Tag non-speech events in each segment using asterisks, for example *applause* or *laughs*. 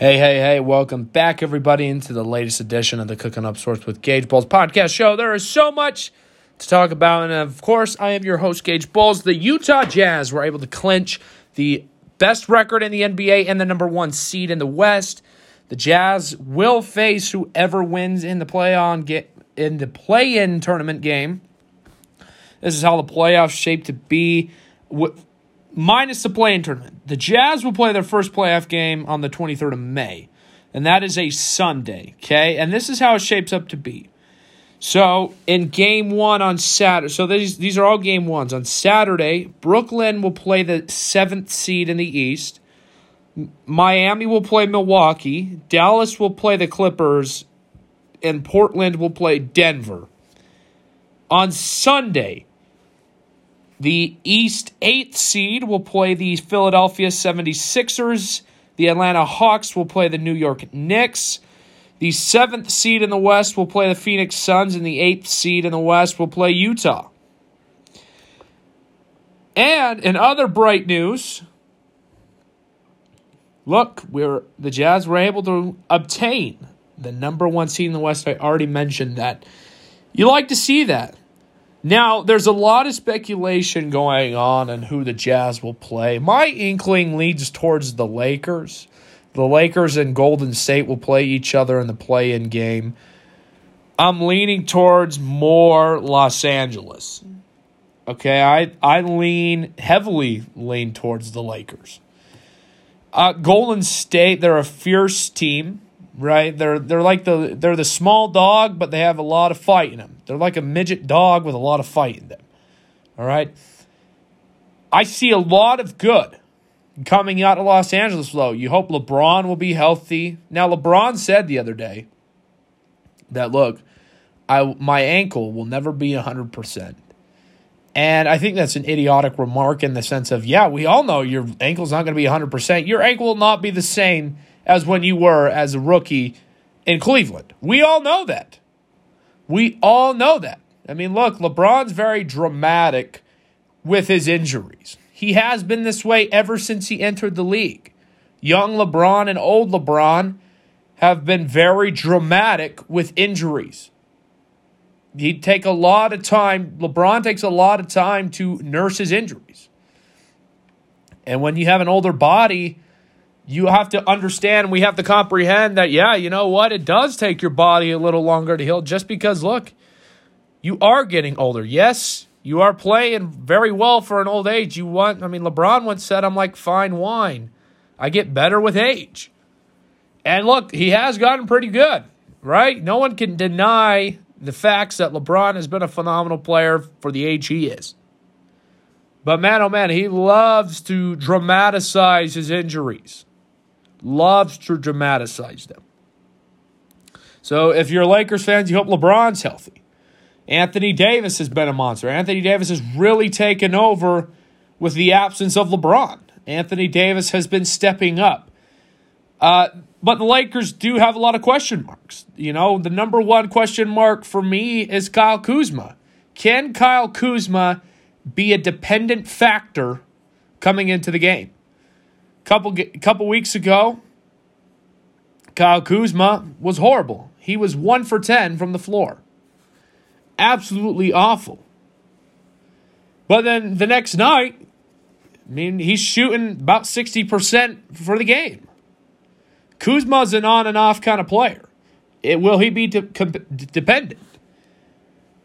Hey, hey, hey, welcome back, everybody, into the latest edition of the Cooking Up Sports with Gage Bulls podcast show. There is so much to talk about, and of course, I am your host, Gage Bulls. The Utah Jazz were able to clinch the best record in the NBA and the number one seed in the West. The Jazz will face whoever wins in the play on get in the play-in tournament game. This is how the playoffs shape to be minus the play-in tournament. The Jazz will play their first playoff game on the 23rd of May, and that is a Sunday, okay? And this is how it shapes up to be. So, in game 1 on Saturday, so these these are all game 1s. On Saturday, Brooklyn will play the 7th seed in the East. Miami will play Milwaukee, Dallas will play the Clippers, and Portland will play Denver. On Sunday, the East 8th seed will play the Philadelphia 76ers. The Atlanta Hawks will play the New York Knicks. The 7th seed in the West will play the Phoenix Suns, and the 8th seed in the West will play Utah. And in other bright news, look, we're the Jazz were able to obtain the number one seed in the West. I already mentioned that. You like to see that. Now, there's a lot of speculation going on on who the Jazz will play. My inkling leads towards the Lakers. The Lakers and Golden State will play each other in the play in game. I'm leaning towards more Los Angeles. Okay, I, I lean heavily lean towards the Lakers. Uh, Golden State, they're a fierce team right? They're they're like the they're the small dog, but they have a lot of fight in them. They're like a midget dog with a lot of fight in them. All right. I see a lot of good coming out of Los Angeles, though. You hope LeBron will be healthy. Now, LeBron said the other day that look, I my ankle will never be hundred percent. And I think that's an idiotic remark in the sense of, yeah, we all know your ankle's not going to be 100%. Your ankle will not be the same as when you were as a rookie in Cleveland. We all know that. We all know that. I mean, look, LeBron's very dramatic with his injuries. He has been this way ever since he entered the league. Young LeBron and old LeBron have been very dramatic with injuries. He'd take a lot of time, LeBron takes a lot of time to nurse his injuries. And when you have an older body, you have to understand, we have to comprehend that, yeah, you know what? It does take your body a little longer to heal just because, look, you are getting older. Yes, you are playing very well for an old age. You want, I mean, LeBron once said, I'm like fine wine. I get better with age. And look, he has gotten pretty good, right? No one can deny the facts that LeBron has been a phenomenal player for the age he is. But man, oh man, he loves to dramatize his injuries loves to dramatize them. So if you're Lakers fans, you hope LeBron's healthy. Anthony Davis has been a monster. Anthony Davis has really taken over with the absence of LeBron. Anthony Davis has been stepping up. Uh, but the Lakers do have a lot of question marks. You know, the number one question mark for me is Kyle Kuzma. Can Kyle Kuzma be a dependent factor coming into the game? Couple couple weeks ago, Kyle Kuzma was horrible. He was one for ten from the floor. Absolutely awful. But then the next night, I mean, he's shooting about 60% for the game. Kuzma's an on and off kind of player. It, will he be de- dependent?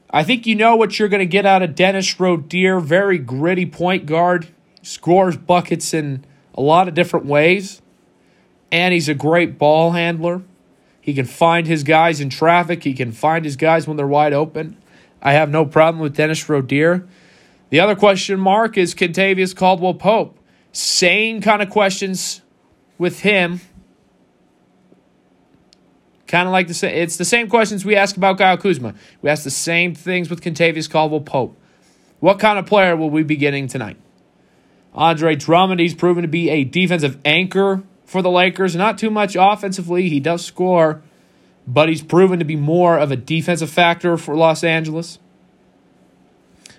I think you know what you're going to get out of Dennis Schroeder, very gritty point guard, scores buckets in a lot of different ways. And he's a great ball handler. He can find his guys in traffic. He can find his guys when they're wide open. I have no problem with Dennis Schroeder. The other question mark is Kentavious Caldwell Pope. Same kind of questions with him. Kind of like the same. It's the same questions we ask about Kyle Kuzma. We ask the same things with Kentavious Caldwell Pope. What kind of player will we be getting tonight? Andre Drummond, he's proven to be a defensive anchor for the Lakers. Not too much offensively. He does score, but he's proven to be more of a defensive factor for Los Angeles.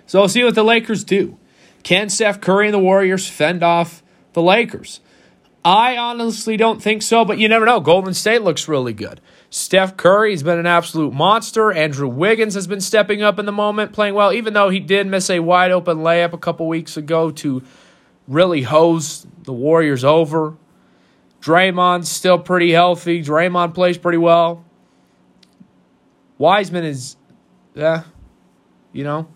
So we'll see what the Lakers do. Can Steph Curry and the Warriors fend off the Lakers? I honestly don't think so, but you never know. Golden State looks really good. Steph Curry has been an absolute monster. Andrew Wiggins has been stepping up in the moment, playing well, even though he did miss a wide open layup a couple weeks ago to really hose the Warriors over. Draymond's still pretty healthy. Draymond plays pretty well. Wiseman is, yeah, you know,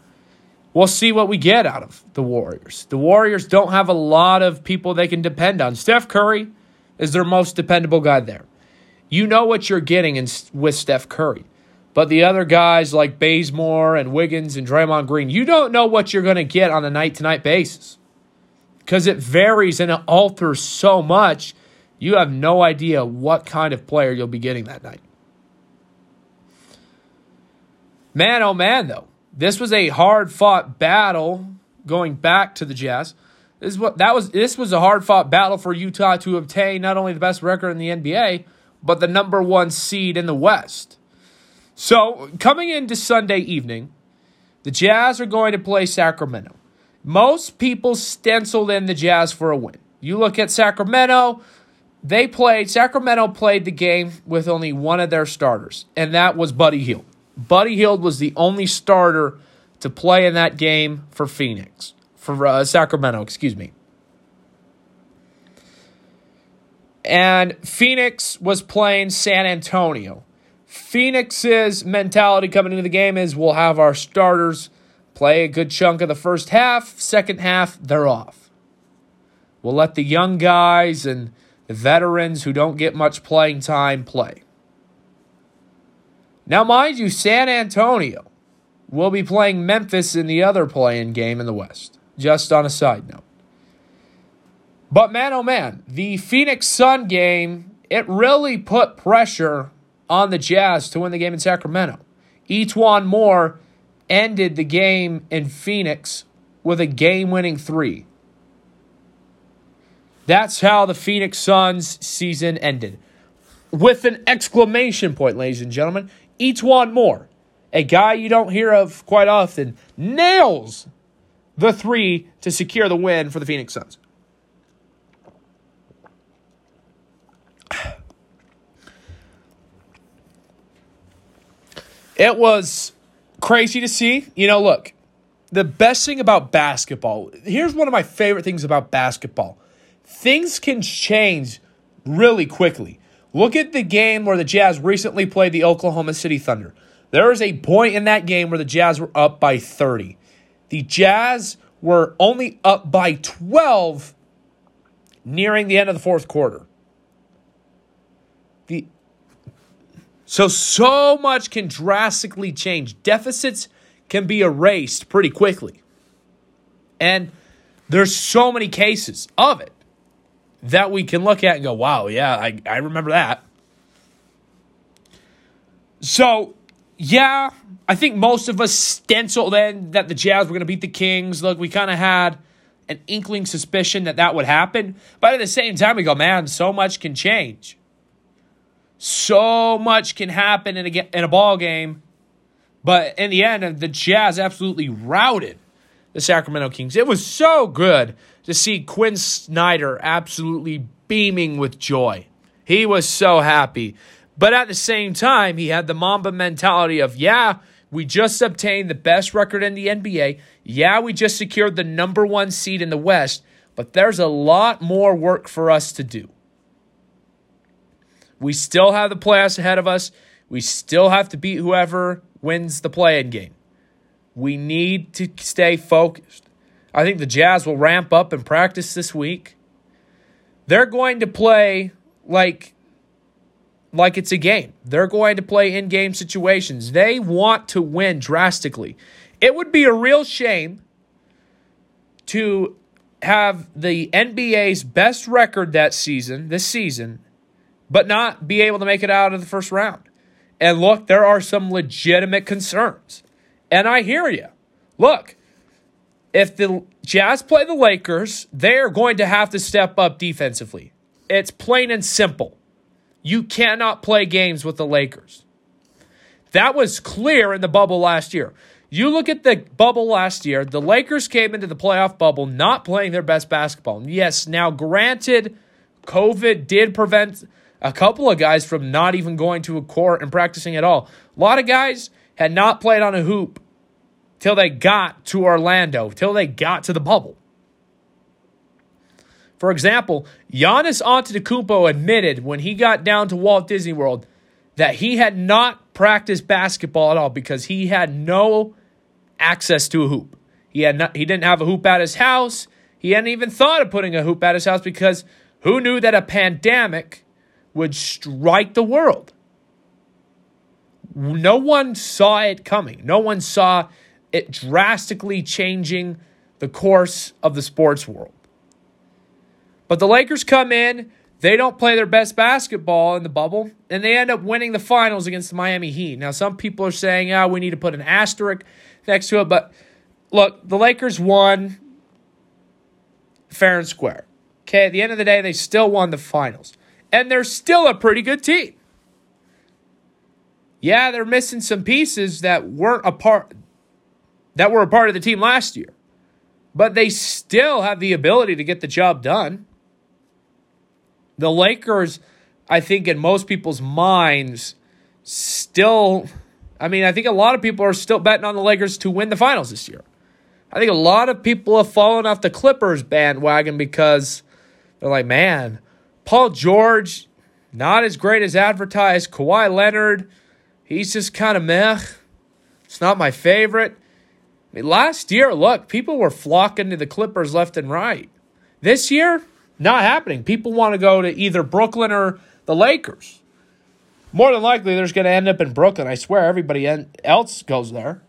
we'll see what we get out of the Warriors. The Warriors don't have a lot of people they can depend on. Steph Curry is their most dependable guy there. You know what you're getting in, with Steph Curry. But the other guys like Bazemore and Wiggins and Draymond Green, you don't know what you're going to get on a night to night basis because it varies and it alters so much. You have no idea what kind of player you'll be getting that night. Man, oh man, though, this was a hard fought battle going back to the Jazz. This is what that was. This was a hard fought battle for Utah to obtain not only the best record in the NBA, but the number one seed in the West. So coming into Sunday evening, the Jazz are going to play Sacramento. Most people stenciled in the Jazz for a win. You look at Sacramento, they played, Sacramento played the game with only one of their starters, and that was Buddy Hield. Buddy Hield was the only starter to play in that game for Phoenix, for uh, Sacramento, excuse me. And Phoenix was playing San Antonio. Phoenix's mentality coming into the game is we'll have our starters play a good chunk of the first half, second half, they're off. We'll let the young guys and the veterans who don't get much play-in time play. Now, mind you, San Antonio will be playing Memphis in the other playing game in the West. Just on a side note. But man, oh man, the Phoenix Sun game, it really put pressure on the Jazz to win the game in Sacramento. E'Twaun Moore ended the game in Phoenix with a game winning three. That's how the Phoenix Suns season ended. With an exclamation point, ladies and gentlemen. E'Twaun Moore, a guy you don't hear of quite often, nails the three to secure the win for the Phoenix Suns. It was crazy to see. You know, look, the best thing about basketball, here's one of my favorite things about basketball things can change really quickly. Look at the game where the Jazz recently played the Oklahoma City Thunder. There was a point in that game where the Jazz were up by 30. The Jazz were only up by 12 nearing the end of the fourth quarter. So so much can drastically change. Deficits can be erased pretty quickly. And there's so many cases of it that we can look at and go, wow, yeah, I, I remember that. So, yeah, I think most of us stenciled in that the Jazz were going to beat the Kings. Look, we kind of had an inkling suspicion that that would happen. But at the same time, we go, man, so much can change. So much can happen in a, in a ball game. But in the end, the Jazz absolutely routed the Sacramento Kings. It was so good to see Quinn Snyder absolutely beaming with joy. He was so happy. But at the same time, he had the Mamba mentality of, yeah, we just obtained the best record in the NBA. Yeah, we just secured the number one seed in the West, but there's a lot more work for us to do. We still have the playoffs ahead of us. We still have to beat whoever wins the play in game. We need to stay focused. I think the Jazz will ramp up and practice this week. They're going to play like like it's a game. They're going to play in-game situations. They want to win drastically. It would be a real shame to have the NBA's best record that season, this season, but not be able to make it out of the first round. And look, there are some legitimate concerns. And I hear you. Look, if the Jazz play the Lakers, they're going to have to step up defensively. It's plain and simple. You cannot play games with the Lakers. That was clear in the bubble last year. You look at the bubble last year, the Lakers came into the playoff bubble not playing their best basketball. Yes, now granted, COVID did prevent a couple of guys from not even going to a court and practicing at all. A lot of guys had not played on a hoop till they got to Orlando, till they got to the bubble. For example, Giannis Antetokounmpo admitted when he got down to Walt Disney World that he had not practiced basketball at all because he had no access to a hoop. He had not, he didn't have a hoop at his house. He hadn't even thought of putting a hoop at his house because who knew that a pandemic would strike the world? No one saw it coming. No one saw it drastically changing the course of the sports world. But the Lakers come in, they don't play their best basketball in the bubble, and they end up winning the finals against the Miami Heat. Now, some people are saying, yeah, we need to put an asterisk next to it, but look, the Lakers won fair and square. Okay, at the end of the day, they still won the finals. And they're still a pretty good team. Yeah, they're missing some pieces that weren't a part that were a part of the team last year. But they still have the ability to get the job done. The Lakers, I think, in most people's minds, still, I mean, I think a lot of people are still betting on the Lakers to win the finals this year. I think a lot of people have fallen off the Clippers bandwagon because they're like, man, Paul George, not as great as advertised. Kawhi Leonard, he's just kind of meh. It's not my favorite. I mean, last year, look, people were flocking to the Clippers left and right. This year, not happening. People want to go to either Brooklyn or the Lakers. More than likely, there's going to end up in Brooklyn. I swear, everybody else goes there.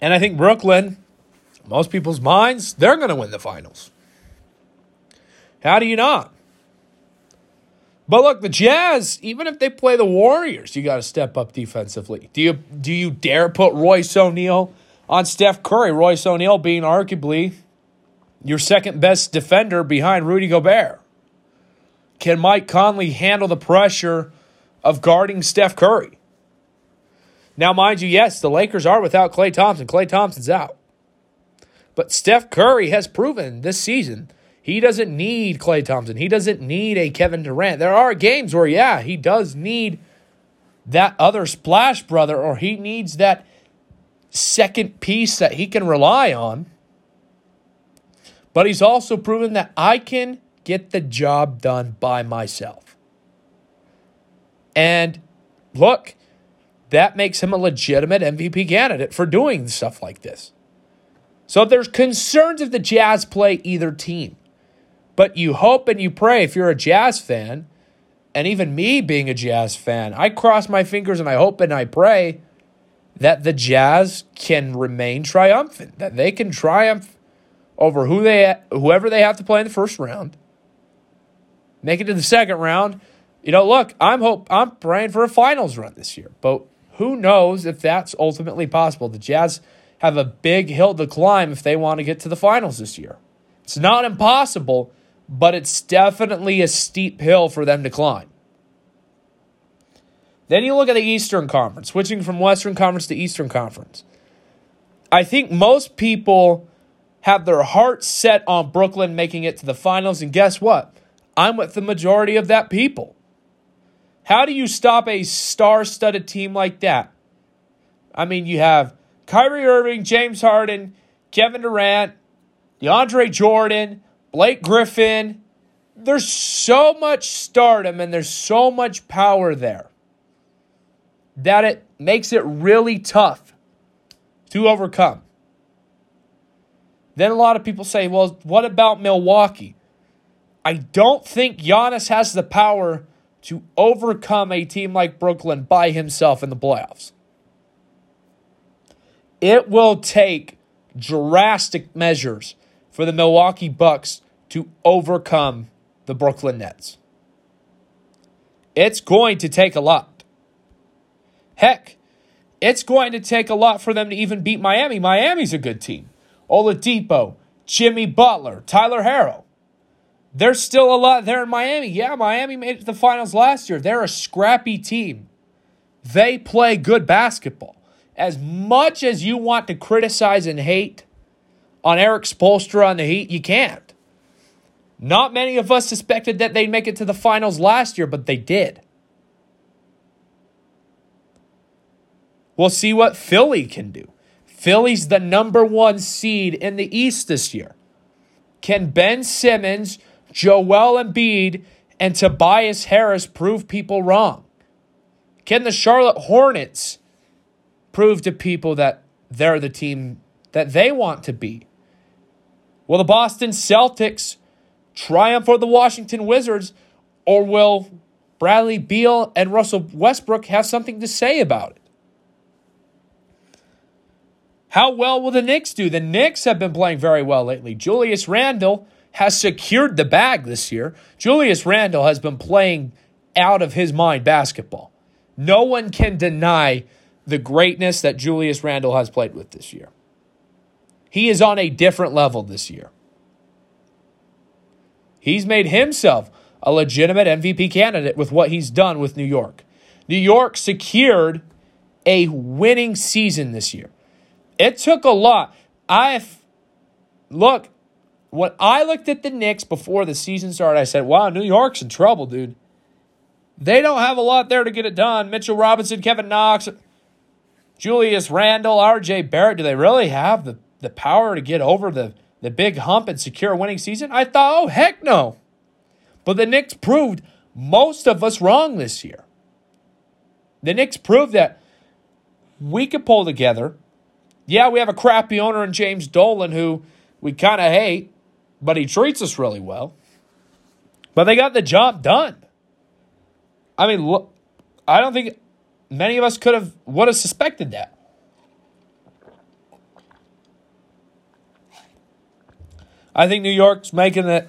And I think Brooklyn, most people's minds, they're going to win the finals. How do you not? But look, the Jazz, even if they play the Warriors, you got to step up defensively. Do you do you dare put Royce O'Neale on Steph Curry. Royce O'Neale being arguably your second best defender behind Rudy Gobert. Can Mike Conley handle the pressure of guarding Steph Curry? Now, mind you, yes, the Lakers are without Klay Thompson. Klay Thompson's out. But Steph Curry has proven this season he doesn't need Klay Thompson. He doesn't need a Kevin Durant. There are games where, yeah, he does need that other splash brother, or he needs that second piece that he can rely on. But he's also proven that I can get the job done by myself. And look, that makes him a legitimate MVP candidate for doing stuff like this. So there's concerns if the Jazz play either team. But you hope and you pray if you're a Jazz fan, and even me being a Jazz fan, I cross my fingers and I hope and I pray that the Jazz can remain triumphant, that they can triumph over who they whoever they have to play in the first round. Make it to the second round. You know, look, I'm hope I'm praying for a finals run this year, but who knows if that's ultimately possible. The Jazz have a big hill to climb if they want to get to the finals this year. It's not impossible, but it's definitely a steep hill for them to climb. Then you look at the Eastern Conference, switching from Western Conference to Eastern Conference. I think most people have their hearts set on Brooklyn making it to the finals, and guess what? I'm with the majority of that people. How do you stop a star studded team like that? I mean, you have Kyrie Irving, James Harden, Kevin Durant, DeAndre Jordan, Blake Griffin. There's so much stardom and there's so much power there that it makes it really tough to overcome. Then a lot of people say, well, what about Milwaukee? I don't think Giannis has the power to overcome a team like Brooklyn by himself in the playoffs. It will take drastic measures for the Milwaukee Bucks to overcome the Brooklyn Nets. It's going to take a lot. Heck, it's going to take a lot for them to even beat Miami. Miami's a good team. Oladipo, Jimmy Butler, Tyler Herro. There's still a lot there in Miami. Yeah, Miami made it to the finals last year. They're a scrappy team. They play good basketball. As much as you want to criticize and hate, on Erik Spoelstra on the Heat? You can't. Not many of us suspected that they'd make it to the finals last year, but they did. We'll see what Philly can do. Philly's the number one seed in the East this year. Can Ben Simmons, Joel Embiid, and Tobias Harris prove people wrong? Can the Charlotte Hornets prove to people that they're the team that they want to be? Will the Boston Celtics triumph for the Washington Wizards, or will Bradley Beal and Russell Westbrook have something to say about it? How well will the Knicks do? The Knicks have been playing very well lately. Julius Randle has secured the bag this year. Julius Randle has been playing out of his mind basketball. No one can deny the greatness that Julius Randle has played with this year. He is on a different level this year. He's made himself a legitimate MVP candidate with what he's done with New York. New York secured a winning season this year. It took a lot. I've look when I looked at the Knicks before the season started, I said, "Wow, New York's in trouble, dude. They don't have a lot there to get it done. Mitchell Robinson, Kevin Knox, Julius Randle, R.J. Barrett. Do they really have the the power to get over the the big hump and secure a winning season?" I thought, "Oh heck no," but the Knicks proved most of us wrong this year. The Knicks proved that we could pull together yeah, we have a crappy owner in James Dolan who we kind of hate, but he treats us really well. But they got the job done. I mean, look, I don't think many of us could have would have suspected that. I think New York's making it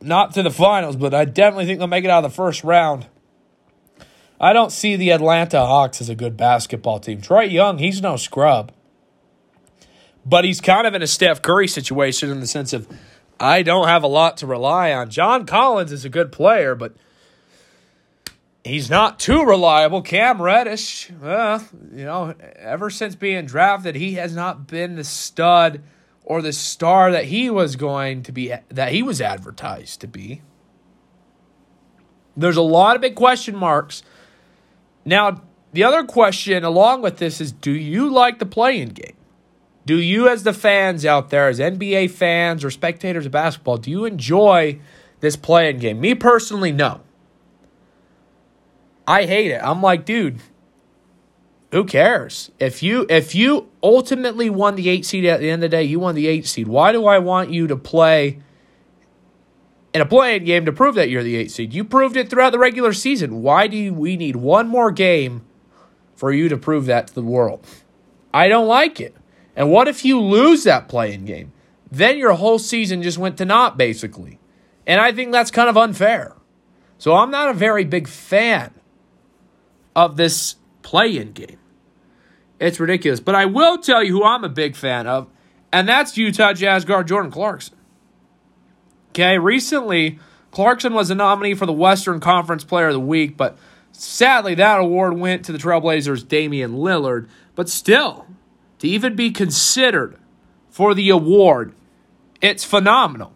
not to the finals, but I definitely think they'll make it out of the first round. I don't see the Atlanta Hawks as a good basketball team. Trae Young, he's no scrub. But he's kind of in a Steph Curry situation in the sense of I don't have a lot to rely on. John Collins is a good player, but he's not too reliable. Cam Reddish, you know, ever since being drafted, he has not been the stud or the star that he was going to be that he was advertised to be. There's a lot of big question marks now, the other question along with this is do you like the play-in game? Do you, as the fans out there, as NBA fans or spectators of basketball, do you enjoy this play-in game? Me personally, no. I hate it. I'm like, dude, who cares? If you if you ultimately won the eight seed at the end of the day, you won the eight seed. Why do I want you to play in a play-in game to prove that you're the eight seed. You proved it throughout the regular season. Why do we need one more game for you to prove that to the world? I don't like it. And what if you lose that play-in game? Then your whole season just went to naught, basically. And I think that's kind of unfair. So I'm not a very big fan of this play-in game. It's ridiculous. But I will tell you who I'm a big fan of, and that's Utah Jazz guard Jordan Clarkson. Okay, recently, Clarkson was a nominee for the Western Conference Player of the Week, but sadly, that award went to the Trailblazers' Damian Lillard. But still, to even be considered for the award, it's phenomenal.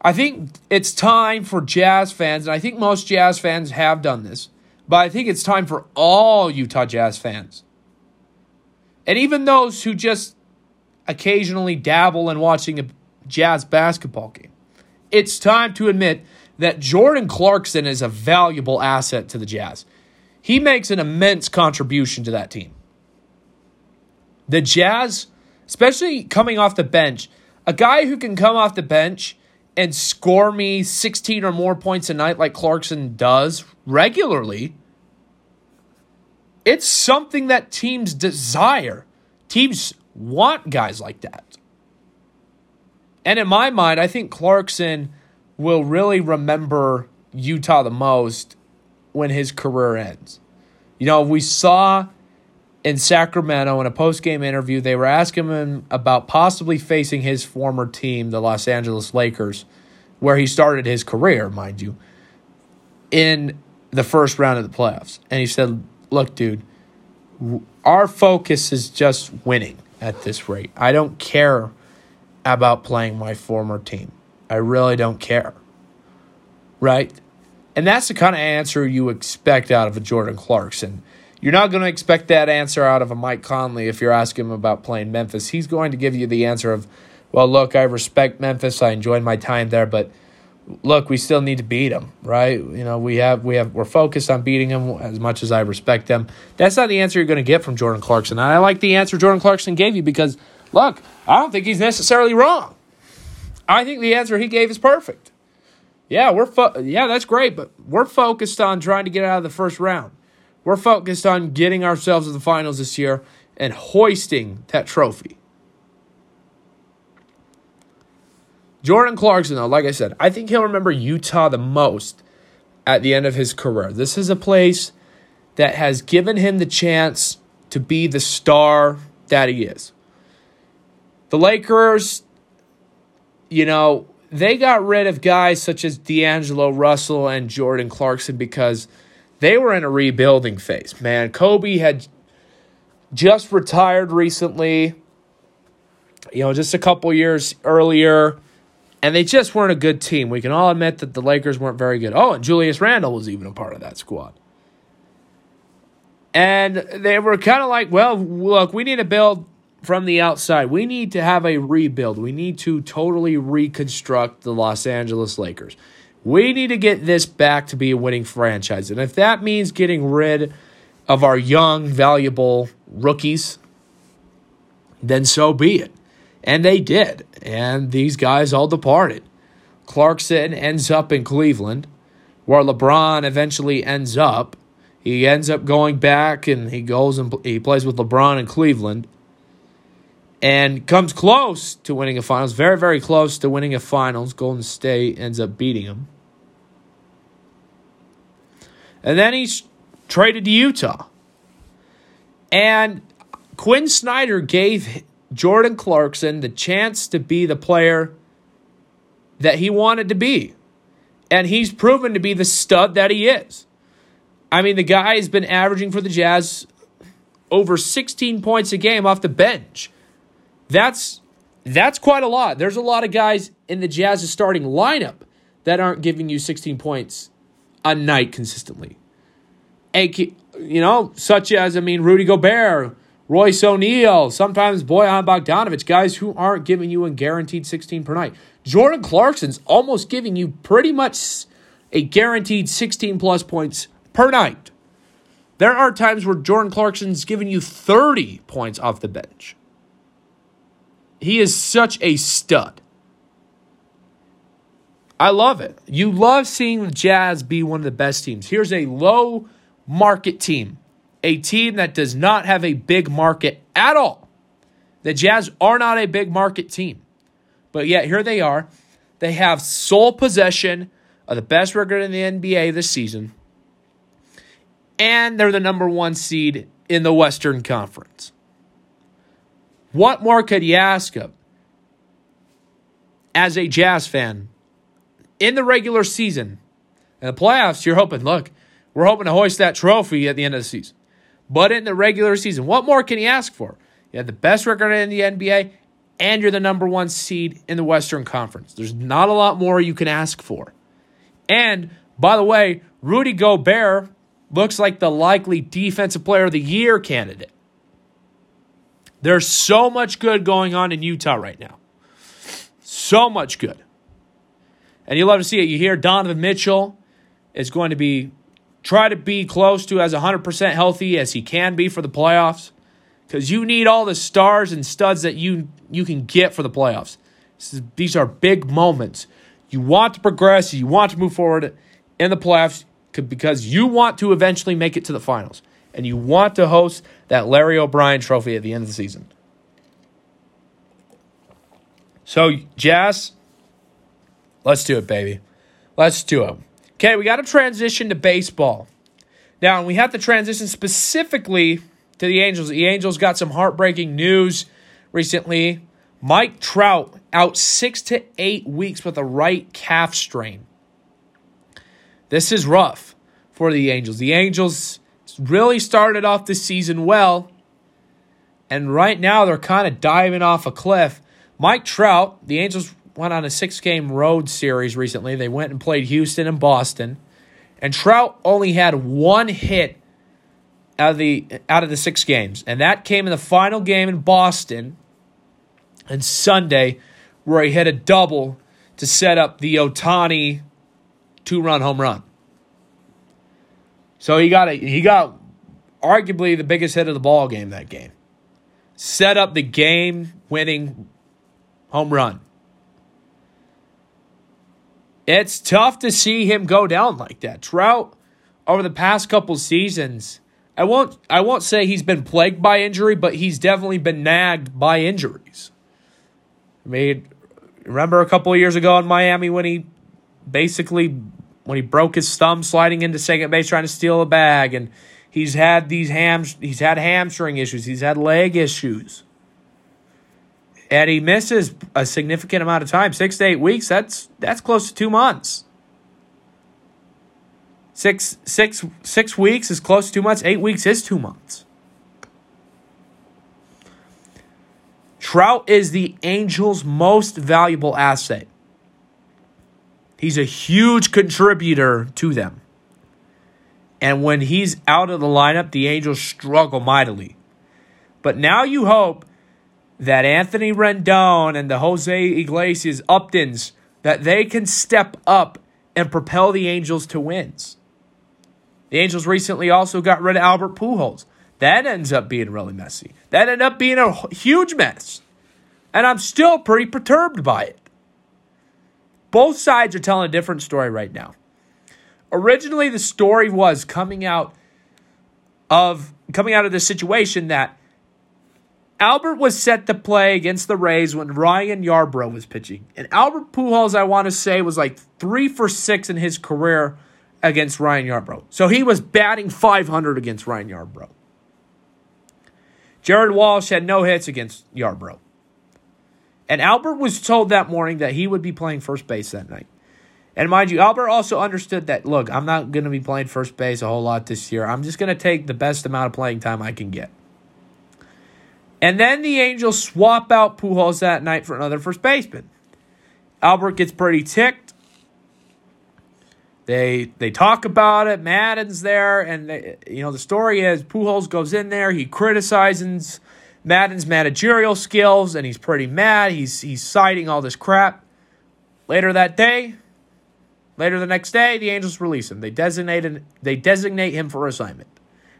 I think it's time for Jazz fans, and I think most Jazz fans have done this, but I think it's time for all Utah Jazz fans. And even those who just occasionally dabble in watching a Jazz basketball game. It's time to admit that Jordan Clarkson is a valuable asset to the Jazz. He makes an immense contribution to that team. The Jazz, especially coming off the bench, a guy who can come off the bench and score me 16 or more points a night like Clarkson does regularly, it's something that teams desire. Teams want guys like that. And in my mind, I think Clarkson will really remember Utah the most when his career ends. You know, we saw in Sacramento in a post game interview, they were asking him about possibly facing his former team, the Los Angeles Lakers, where he started his career, mind you, in the first round of the playoffs. And he said, Look, dude, our focus is just winning. at this rate. I don't care about playing my former team. I really don't care. Right? And that's the kind of answer you expect out of a Jordan Clarkson. You're not going to expect that answer out of a Mike Conley if you're asking him about playing Memphis. He's going to give you the answer of, well, look, I respect Memphis. I enjoyed my time there, but look, we still need to beat them, right? You know, we have we have we're focused on beating them as much as I respect them. That's not the answer you're going to get from Jordan Clarkson. And I like the answer Jordan Clarkson gave you because look, I don't think he's necessarily wrong. I think the answer he gave is perfect. Yeah, we're fo- yeah, that's great, but we're focused on trying to get out of the first round. We're focused on getting ourselves to the finals this year and hoisting that trophy. Jordan Clarkson, though, like I said, I think he'll remember Utah the most at the end of his career. This is a place that has given him the chance to be the star that he is. The Lakers, you know, they got rid of guys such as D'Angelo Russell and Jordan Clarkson because they were in a rebuilding phase. Man, Kobe had just retired recently, you know, just a couple years earlier and they just weren't a good team. We can all admit that the Lakers weren't very good. Oh, and Julius Randle was even a part of that squad. And they were kind of like, well, look, we need to build from the outside. We need to have a rebuild. We need to totally reconstruct the Los Angeles Lakers. We need to get this back to be a winning franchise. And if that means getting rid of our young, valuable rookies, then so be it. And they did. And these guys all departed. Clarkson ends up in Cleveland, where LeBron eventually ends up. He ends up going back and he goes and he plays with LeBron in Cleveland and comes close to winning a finals, very, very close to winning a finals. Golden State ends up beating him. And then he's traded to Utah. And Quinn Snyder gave Jordan Clarkson the chance to be the player that he wanted to be. And he's proven to be the stud that he is. I mean, the guy has been averaging for the Jazz over 16 points a game off the bench. That's that's quite a lot. There's a lot of guys in the Jazz's starting lineup that aren't giving you 16 points a night consistently. you know, such as I mean Rudy Gobert, Royce O'Neale, sometimes Bojan Bogdanovic, guys who aren't giving you a guaranteed 16 per night. Jordan Clarkson's almost giving you pretty much a guaranteed 16 plus points per night. There are times where Jordan Clarkson's giving you 30 points off the bench. He is such a stud. I love it. You love seeing the Jazz be one of the best teams. Here's a low market team a team that does not have a big market at all. The Jazz are not a big market team. But yet here they are. They have sole possession of the best record in the NBA this season. And they're the number one seed in the Western Conference. What more could you ask of as a Jazz fan in the regular season? In the playoffs, you're hoping, look, we're hoping to hoist that trophy at the end of the season. But in the regular season, what more can you ask for? You have the best record in the NBA, and you're the number one seed in the Western Conference. There's not a lot more you can ask for. And by the way, Rudy Gobert looks like the likely Defensive Player of the Year candidate. There's so much good going on in Utah right now. So much good. And you love to see it. You hear Donovan Mitchell is going to be try to be close to as 100% healthy as he can be for the playoffs because you need all the stars and studs that you you can get for the playoffs. Is, these are big moments. You want to progress, you want to move forward in the playoffs because you want to eventually make it to the finals and you want to host that Larry O'Brien trophy at the end of the season. So, Jazz, let's do it, baby. Let's do it. Okay, we got to transition to baseball. Now, we have to transition specifically to the Angels. The Angels got some heartbreaking news recently. Mike Trout out six to eight weeks with a right calf strain. This is rough for the Angels. The Angels really started off the season well, And right now they're kind of diving off a cliff. Mike Trout, the Angels went on a six game road series recently. They went and played Houston and Boston. And Trout only had one hit out of the out of the six games. And that came in the final game in Boston and Sunday, where he hit a double to set up the Ohtani two run home run. So he got a he got arguably the biggest hit of the ball game that game. Set up the game winning home run. It's tough to see him go down like that. Trout over the past couple seasons, I won't I won't say he's been plagued by injury, but he's definitely been nagged by injuries. I mean, remember a couple years ago in Miami when he basically when he broke his thumb sliding into second base trying to steal a bag and he's had these hams he's had hamstring issues, he's had leg issues. And he misses a significant amount of time, 6 to 8 weeks, that's that's close to 2 months. Six, six, six weeks is close to two months. Eight weeks is two months. Trout is the Angels' most valuable asset. He's a huge contributor to them. And when he's out of the lineup, the Angels struggle mightily. But now you hope that Anthony Rendon and the Jose Iglesias Uptons that they can step up and propel the Angels to wins. The Angels recently also got rid of Albert Pujols. That ends up being really messy. That ended up being a huge mess. And I'm still pretty perturbed by it. Both sides are telling a different story right now. Originally, the story was coming out of coming out of the situation that Albert was set to play against the Rays when Ryan Yarbrough was pitching. And Albert Pujols, I want to say, was like three for six in his career against Ryan Yarbrough. So he was batting 500 against Ryan Yarbrough. Jared Walsh had no hits against Yarbrough. And Albert was told that morning that he would be playing first base that night. And mind you, Albert also understood that, look, I'm not going to be playing first base a whole lot this year. I'm just going to take the best amount of playing time I can get. And then the Angels swap out Pujols that night for another first baseman. Albert gets pretty ticked. They they talk about it. Maddon's there, and they, you know the story is Pujols goes in there. He criticizes Maddon's managerial skills, and he's pretty mad. He's he's citing all this crap. Later that day, later the next day, the Angels release him. They designated they designate him for assignment,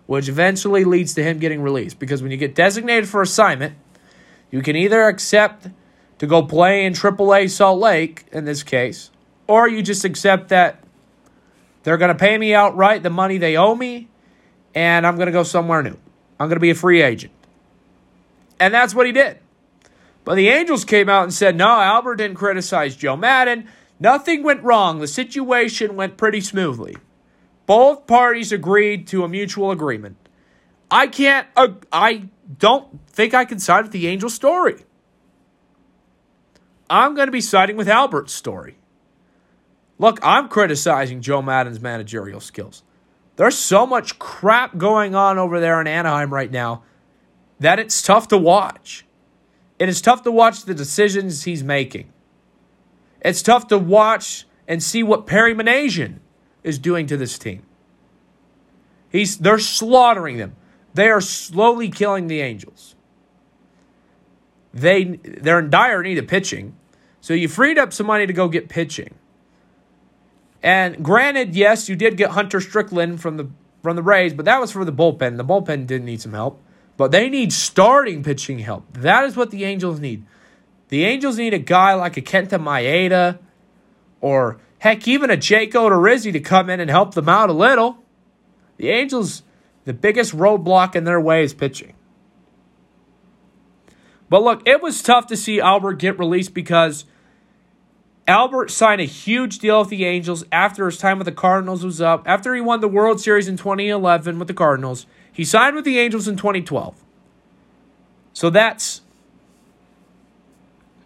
which eventually leads to him getting released. Because when you get designated for assignment, you can either accept to go play in AAA Salt Lake in this case, or you just accept that they're going to pay me outright the money they owe me, and I'm going to go somewhere new. I'm going to be a free agent. And that's what he did. But the Angels came out and said, no, Albert didn't criticize Joe Maddon. Nothing went wrong. The situation went pretty smoothly. Both parties agreed to a mutual agreement. I can't, uh, I don't think I can side with the Angels story. I'm going to be siding with Albert's story. Look, I'm criticizing Joe Maddon's managerial skills. There's so much crap going on over there in Anaheim right now that it's tough to watch. It is tough to watch the decisions he's making. It's tough to watch and see what Perry Minasian is doing to this team. He's they're slaughtering them. They are slowly killing the Angels. They they're in dire need of pitching. So you freed up some money to go get pitching. And granted, yes, you did get Hunter Strickland from the from the Rays, but that was for the bullpen. The bullpen did need some help, but they need starting pitching help. That is what the Angels need. The Angels need a guy like a Kenta Maeda, or heck, even a Jake Odorizzi to come in and help them out a little. The Angels, the biggest roadblock in their way is pitching. But look, it was tough to see Albert get released because Albert signed a huge deal with the Angels after his time with the Cardinals was up. After he won the World Series in 2011 with the Cardinals, he signed with the Angels in 2012. So that's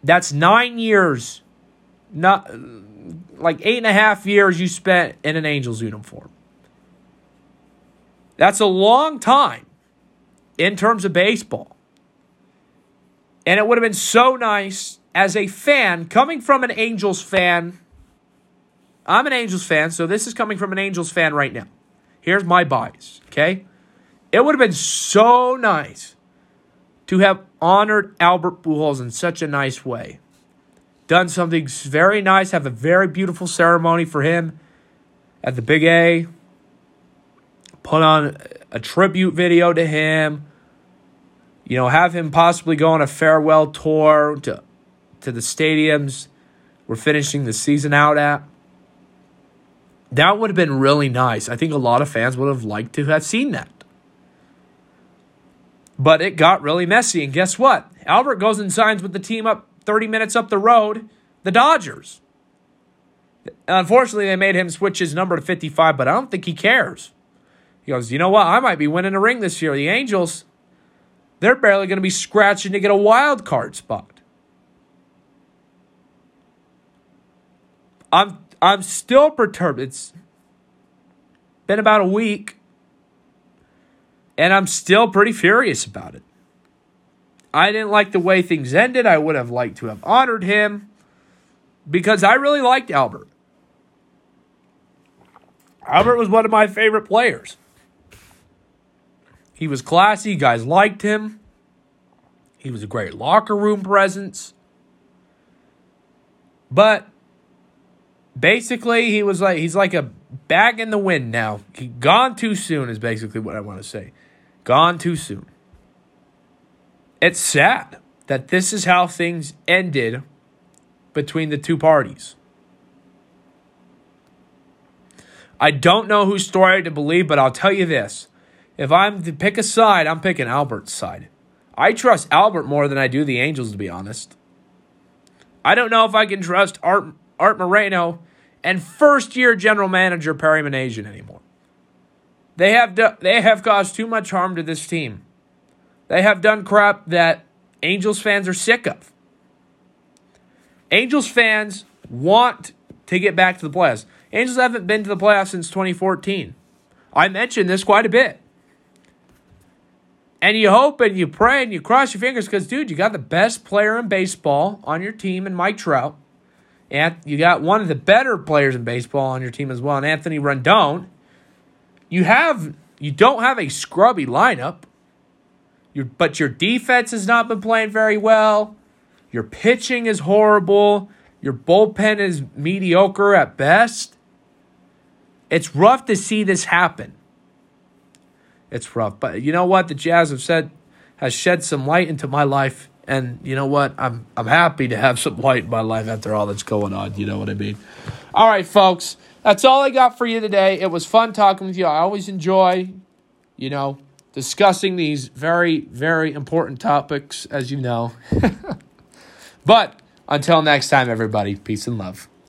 that's nine years, not like eight and a half years you spent in an Angels uniform. That's a long time in terms of baseball. And it would have been so nice as a fan, coming from an Angels fan. I'm an Angels fan, so this is coming from an Angels fan right now. Here's my bias, okay? It would have been so nice to have honored Albert Pujols in such a nice way. Done something very nice, have a very beautiful ceremony for him at the Big A. Put on a tribute video to him. You know, have him possibly go on a farewell tour to to the stadiums we're finishing the season out at. That would have been really nice. I think a lot of fans would have liked to have seen that. But it got really messy. And guess what? Albert goes and signs with the team up 30 minutes up the road, the Dodgers. Unfortunately, they made him switch his number to 55, but I don't think he cares. He goes, You know what? I might be winning a ring this year. The Angels, they're barely going to be scratching to get a wild card spot. I'm I'm still perturbed. It's been about a week and I'm still pretty furious about it. I didn't like the way things ended. I would have liked to have honored him because I really liked Albert. Albert was one of my favorite players. He was classy, guys liked him. He was a great locker room presence. But basically, he was like he's like a bag in the wind now. He gone too soon is basically what I want to say. Gone too soon. It's sad that this is how things ended between the two parties. I don't know whose story to believe, but I'll tell you this. If I'm to pick a side, I'm picking Albert's side. I trust Albert more than I do the Angels, to be honest. I don't know if I can trust Art, Art Moreno and first year general manager Perry Minasian anymore. They have, do, they have caused too much harm to this team. They have done crap that Angels fans are sick of. Angels fans want to get back to the playoffs. Angels haven't been to the playoffs since 2014. I mentioned this quite a bit. And you hope and you pray and you cross your fingers because, dude, you got the best player in baseball on your team in Mike Trout. And you got one of the better players in baseball on your team as well, and Anthony Rendon. You have you don't have a scrubby lineup. Your, but your defense has not been playing very well. Your pitching is horrible. Your bullpen is mediocre at best. It's rough to see this happen. It's rough. But you know what? The Jazz have said has shed some light into my life and you know what? I'm I'm happy to have some light in my life after all that's going on. You know what I mean? All right, folks. That's all I got for you today. It was fun talking with you. I always enjoy, you know, discussing these very, very important topics, as you know. *laughs* but until next time, everybody, peace and love.